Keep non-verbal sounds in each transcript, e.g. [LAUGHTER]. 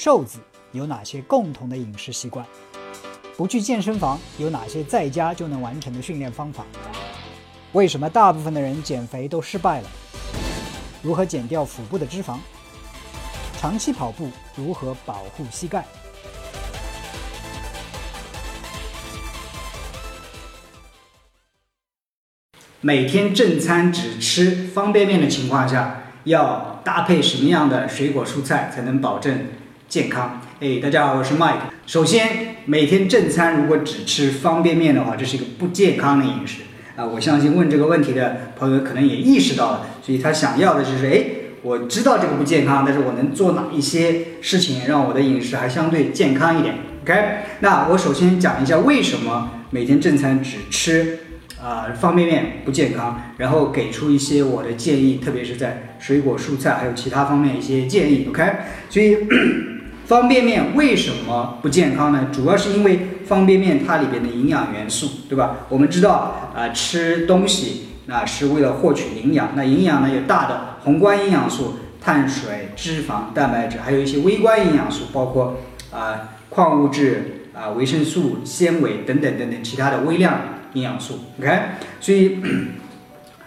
瘦子有哪些共同的饮食习惯？不去健身房有哪些在家就能完成的训练方法？为什么大部分的人减肥都失败了？如何减掉腹部的脂肪？长期跑步如何保护膝盖？每天正餐只吃方便面的情况下，要搭配什么样的水果蔬菜才能保证健康？哎，大家好，我是 Mike。首先，每天正餐如果只吃方便面的话，这是一个不健康的饮食啊！我相信问这个问题的朋友可能也意识到了，所以他想要的就是，哎，我知道这个不健康，但是我能做哪一些事情让我的饮食还相对健康一点？OK，那我首先讲一下为什么每天正餐只吃。啊，方便面不健康，然后给出一些我的建议，特别是在水果、蔬菜还有其他方面一些建议。OK，所以方便面为什么不健康呢？主要是因为方便面它里边的营养元素，对吧？我们知道啊，吃东西那是为了获取营养，那营养呢有大的宏观营养素，碳水、脂肪、蛋白质，还有一些微观营养素，包括啊矿物质啊、维生素、纤维等等等等其他的微量。营养素，OK，所以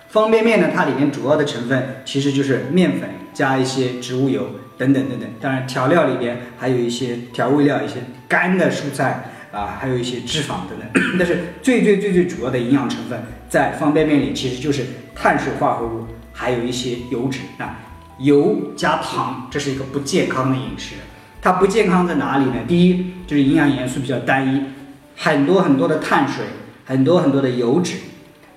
方便面呢，它里面主要的成分其实就是面粉加一些植物油等等等等。当然，调料里边还有一些调味料，一些干的蔬菜啊，还有一些脂肪等等。[CLEARS THROAT] 但是最最最最主要的营养成分在方便面里，其实就是碳水化合物，还有一些油脂啊。油加糖，这是一个不健康的饮食。它不健康在哪里呢？第一就是营养元素比较单一，很多很多的碳水。很多很多的油脂，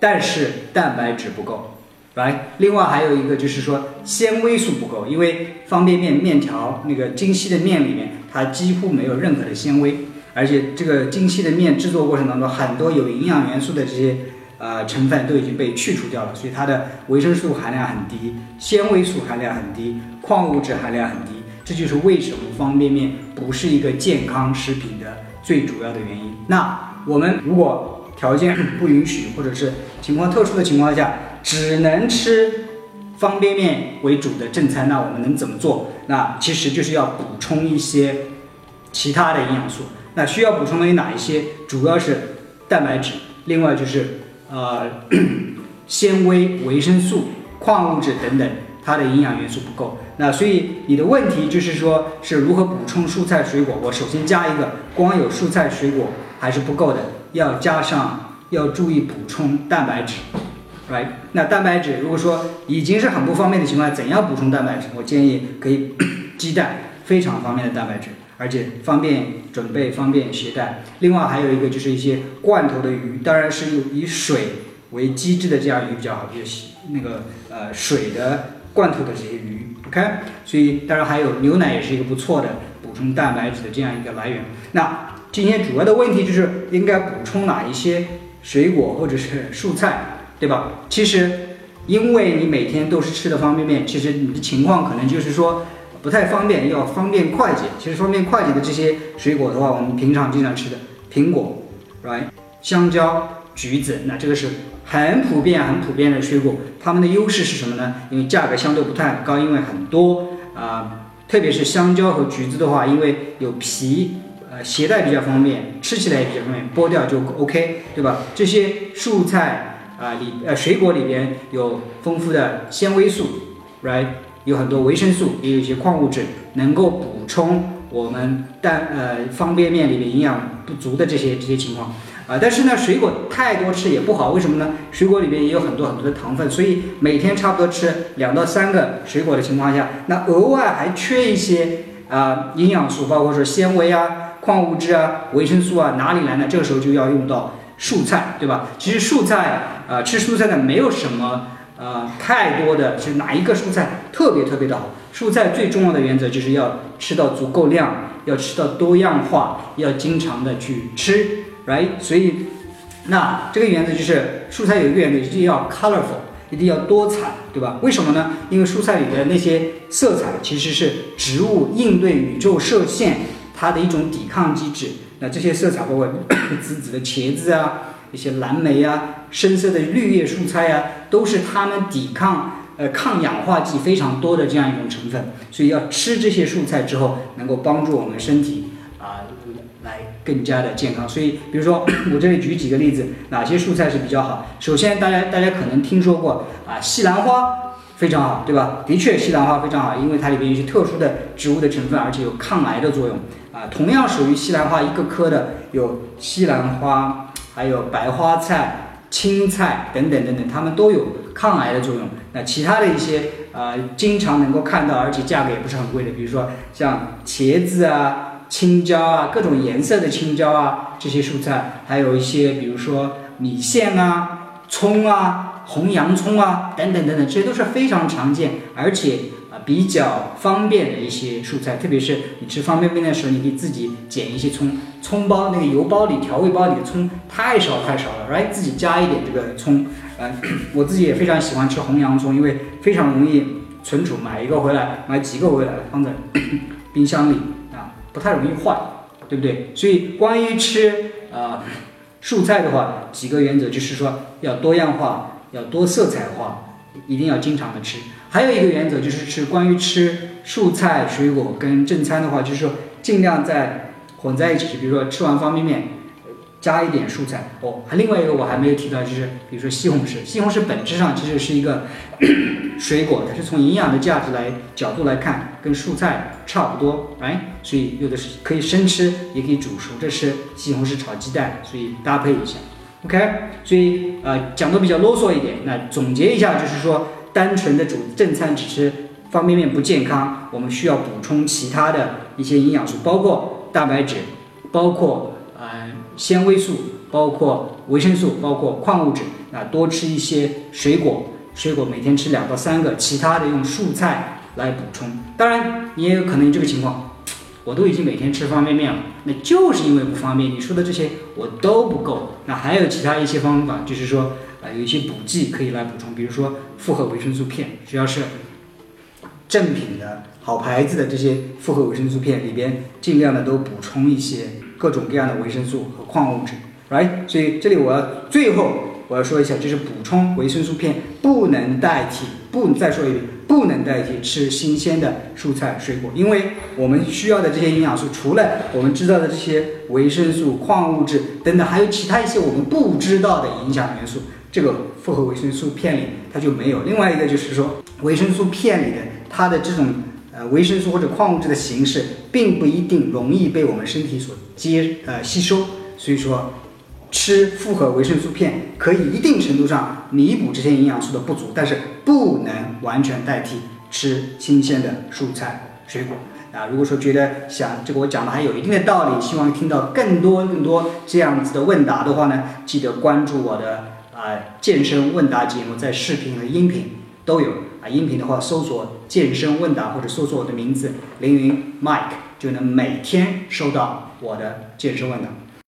但是蛋白质不够来。另外还有一个就是说纤维素不够，因为方便面面条那个精细的面里面，它几乎没有任何的纤维，而且这个精细的面制作过程当中，很多有营养元素的这些呃成分都已经被去除掉了，所以它的维生素含量很低，纤维素含量很低，矿物质含量很低。这就是为什么方便面不是一个健康食品的最主要的原因。那我们如果条件不允许，或者是情况特殊的情况下，只能吃方便面为主的正餐，那我们能怎么做？那其实就是要补充一些其他的营养素。那需要补充的有哪一些？主要是蛋白质，另外就是呃 [CLEARS THROAT] 纤维、维生素、矿物质等等，它的营养元素不够。那所以你的问题就是说是如何补充蔬菜水果？我首先加一个，光有蔬菜水果还是不够的。要加上，要注意补充蛋白质，right？那蛋白质如果说已经是很不方便的情况下，怎样补充蛋白质？我建议可以鸡蛋，非常方便的蛋白质，而且方便准备，方便携带。另外还有一个就是一些罐头的鱼，当然是以水为基质的这样鱼比较好，就是那个呃水的罐头的这些鱼，OK？所以当然还有牛奶也是一个不错的补充蛋白质的这样一个来源。那今天主要的问题就是应该补充哪一些水果或者是蔬菜，对吧？其实，因为你每天都是吃的方便面，其实你的情况可能就是说不太方便，要方便快捷。其实方便快捷的这些水果的话，我们平常经常吃的苹果，right？香蕉、橘子，那这个是很普遍、很普遍的水果。它们的优势是什么呢？因为价格相对不太高，因为很多啊，特别是香蕉和橘子的话，因为有皮。呃，携带比较方便，吃起来也比较方便，剥掉就 OK，对吧？这些蔬菜啊里呃水果里边有丰富的纤维素，right？有很多维生素，也有一些矿物质，能够补充我们蛋呃方便面里面营养不足的这些这些情况啊。但是呢，水果太多吃也不好，为什么呢？水果里面也有很多很多的糖分，所以每天差不多吃两到三个水果的情况下，那额外还缺一些啊营养素，包括说纤维啊。矿物质啊，维生素啊，哪里来呢？这个时候就要用到蔬菜，对吧？其实蔬菜啊，吃蔬菜呢，没有什么呃太多的，是哪一个蔬菜特别特别的好？蔬菜最重要的原则就是要吃到足够量，要吃到多样化，要经常的去吃，right？所以，那这个原则就是蔬菜有一个原则，一定要 colorful，一定要多彩，对吧？为什么呢？因为蔬菜里的那些色彩其实是植物应对宇宙射线。它的一种抵抗机制，那这些色彩包括 [COUGHS] 紫紫的茄子啊，一些蓝莓啊，深色的绿叶蔬菜啊，都是它们抵抗呃抗氧化剂非常多的这样一种成分，所以要吃这些蔬菜之后，能够帮助我们身体啊来更加的健康。所以，比如说我这里举几个例子，哪些蔬菜是比较好？首先，大家大家可能听说过啊，西兰花非常好，对吧？的确，西兰花非常好，因为它里边有些特殊的植物的成分，而且有抗癌的作用啊。同样属于西兰花一个科的有西兰花，还有白花菜。青菜等等等等，它们都有抗癌的作用。那其他的一些呃，经常能够看到，而且价格也不是很贵的，比如说像茄子啊、青椒啊、各种颜色的青椒啊，这些蔬菜，还有一些比如说米线啊、葱啊、红洋葱啊等等等等，这些都是非常常见，而且。比较方便的一些蔬菜，特别是你吃方便面的时候，你可以自己剪一些葱，葱包那个油包里、调味包里的葱太少太少了来自己加一点这个葱，呃，[COUGHS] 我自己也非常喜欢吃红洋葱，因为非常容易存储，买一个回来，买几个回来放在 [COUGHS] 冰箱里啊，不太容易坏，对不对？所以关于吃啊蔬菜的话，几个原则就是说要多样化，要多色彩化，一定要经常的吃。还有一个原则就是吃关于吃蔬菜水果跟正餐的话，就是说尽量在混在一起，比如说吃完方便面加一点蔬菜哦。还另外一个我还没有提到，就是比如说西红柿，西红柿本质上其实是一个 [COUGHS] 水果，它是从营养的价值来角度来看，跟蔬菜差不多，哎，所以有的是可以生吃，也可以煮熟着吃。西红柿炒鸡蛋，所以搭配一下，OK。所以呃讲的比较啰嗦一点，那总结一下就是说。单纯的煮正餐只吃方便面不健康，我们需要补充其他的一些营养素，包括蛋白质，包括呃纤维素，包括维生素，包括矿物质。那多吃一些水果，水果每天吃两到三个，其他的用蔬菜来补充。当然，你也有可能这个情况，我都已经每天吃方便面了，那就是因为不方便。你说的这些我都不够。那还有其他一些方法，就是说。啊，有一些补剂可以来补充，比如说复合维生素片，只要是正品的好牌子的这些复合维生素片里边，尽量的都补充一些各种各样的维生素和矿物质，right？所以这里我要最后我要说一下，就是补充维生素片不能代替，不再说一遍，不能代替吃新鲜的蔬菜水果，因为我们需要的这些营养素，除了我们知道的这些维生素、矿物质等等，还有其他一些我们不知道的影响元素。这个复合维生素片里它就没有。另外一个就是说，维生素片里的它的这种呃维生素或者矿物质的形式，并不一定容易被我们身体所接呃吸收。所以说，吃复合维生素片可以一定程度上弥补这些营养素的不足，但是不能完全代替吃新鲜的蔬菜水果。啊，如果说觉得想这个我讲的还有一定的道理，希望听到更多更多这样子的问答的话呢，记得关注我的。啊，健身问答节目在视频和音频都有啊。音频的话，搜索“健身问答”或者搜索我的名字“凌云 Mike”，就能每天收到我的健身问答。